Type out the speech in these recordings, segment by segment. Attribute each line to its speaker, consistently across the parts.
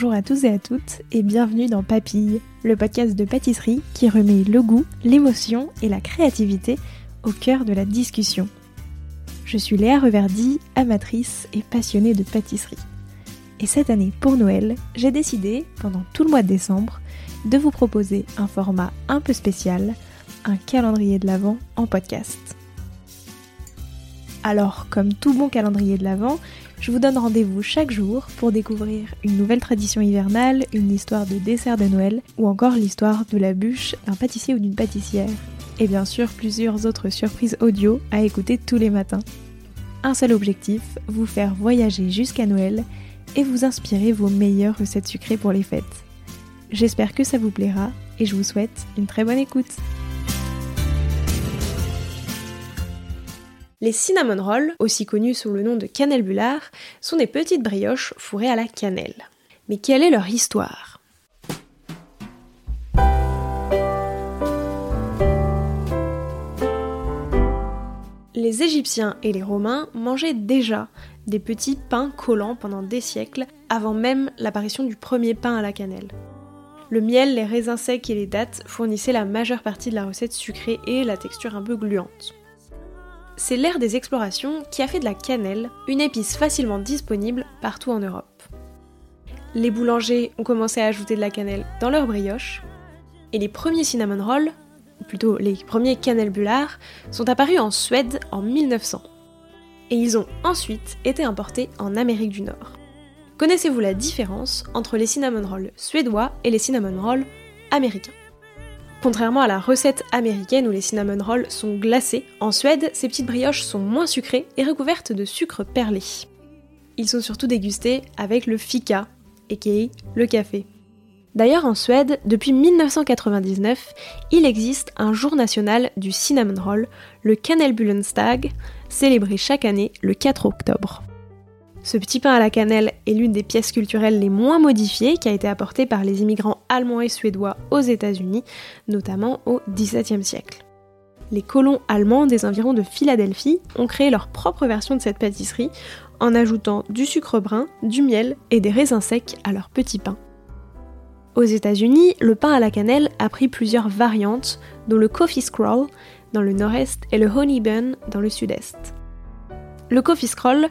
Speaker 1: Bonjour à tous et à toutes et bienvenue dans Papille, le podcast de pâtisserie qui remet le goût, l'émotion et la créativité au cœur de la discussion. Je suis Léa Reverdy, amatrice et passionnée de pâtisserie. Et cette année pour Noël, j'ai décidé, pendant tout le mois de décembre, de vous proposer un format un peu spécial, un calendrier de l'Avent en podcast. Alors, comme tout bon calendrier de l'Avent, je vous donne rendez-vous chaque jour pour découvrir une nouvelle tradition hivernale, une histoire de dessert de Noël ou encore l'histoire de la bûche d'un pâtissier ou d'une pâtissière. Et bien sûr, plusieurs autres surprises audio à écouter tous les matins. Un seul objectif, vous faire voyager jusqu'à Noël et vous inspirer vos meilleures recettes sucrées pour les fêtes. J'espère que ça vous plaira et je vous souhaite une très bonne écoute. Les cinnamon rolls, aussi connus sous le nom de cannelle sont des petites brioches fourrées à la cannelle. Mais quelle est leur histoire? Les Égyptiens et les Romains mangeaient déjà des petits pains collants pendant des siècles avant même l'apparition du premier pain à la cannelle. Le miel, les raisins secs et les dattes fournissaient la majeure partie de la recette sucrée et la texture un peu gluante c'est l'ère des explorations qui a fait de la cannelle une épice facilement disponible partout en Europe. Les boulangers ont commencé à ajouter de la cannelle dans leurs brioches, et les premiers cinnamon rolls, ou plutôt les premiers cannelbulars, sont apparus en Suède en 1900. Et ils ont ensuite été importés en Amérique du Nord. Connaissez-vous la différence entre les cinnamon rolls suédois et les cinnamon rolls américains? Contrairement à la recette américaine où les cinnamon rolls sont glacés, en Suède, ces petites brioches sont moins sucrées et recouvertes de sucre perlé. Ils sont surtout dégustés avec le fika, aka le café. D'ailleurs, en Suède, depuis 1999, il existe un jour national du cinnamon roll, le Kanelbullenstag, célébré chaque année le 4 octobre. Ce petit pain à la cannelle est l'une des pièces culturelles les moins modifiées qui a été apportée par les immigrants allemands et suédois aux États-Unis, notamment au XVIIe siècle. Les colons allemands des environs de Philadelphie ont créé leur propre version de cette pâtisserie en ajoutant du sucre brun, du miel et des raisins secs à leur petit pain. Aux États-Unis, le pain à la cannelle a pris plusieurs variantes, dont le coffee scroll dans le nord-est et le honey bun dans le sud-est. Le coffee scroll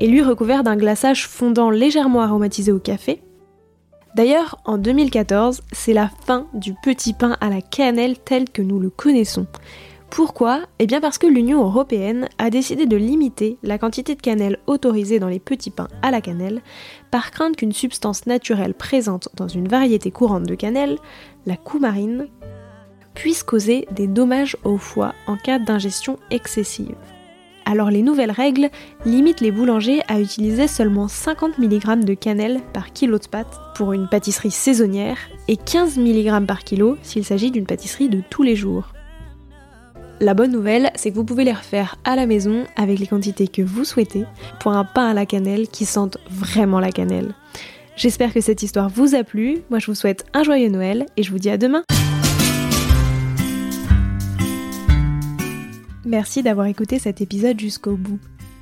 Speaker 1: et lui recouvert d'un glaçage fondant légèrement aromatisé au café. D'ailleurs, en 2014, c'est la fin du petit pain à la cannelle tel que nous le connaissons. Pourquoi? Eh bien parce que l'Union européenne a décidé de limiter la quantité de cannelle autorisée dans les petits pains à la cannelle, par crainte qu'une substance naturelle présente dans une variété courante de cannelle, la coumarine, puisse causer des dommages au foie en cas d'ingestion excessive. Alors les nouvelles règles limitent les boulangers à utiliser seulement 50 mg de cannelle par kilo de pâte pour une pâtisserie saisonnière et 15 mg par kilo s'il s'agit d'une pâtisserie de tous les jours. La bonne nouvelle, c'est que vous pouvez les refaire à la maison avec les quantités que vous souhaitez pour un pain à la cannelle qui sente vraiment la cannelle. J'espère que cette histoire vous a plu, moi je vous souhaite un joyeux Noël et je vous dis à demain Merci d'avoir écouté cet épisode jusqu'au bout.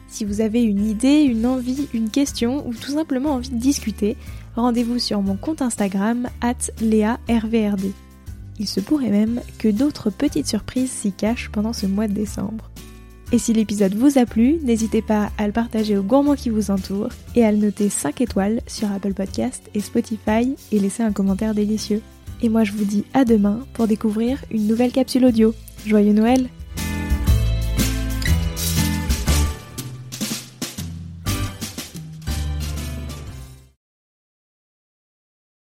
Speaker 1: Si vous avez une idée, une envie, une question ou tout simplement envie de discuter, rendez-vous sur mon compte Instagram at LéaRVRD. Il se pourrait même que d'autres petites surprises s'y cachent pendant ce mois de décembre. Et si l'épisode vous a plu, n'hésitez pas à le partager aux gourmands qui vous entourent et à le noter 5 étoiles sur Apple Podcast et Spotify et laisser un commentaire délicieux. Et moi je vous dis à demain pour découvrir une nouvelle capsule audio. Joyeux Noël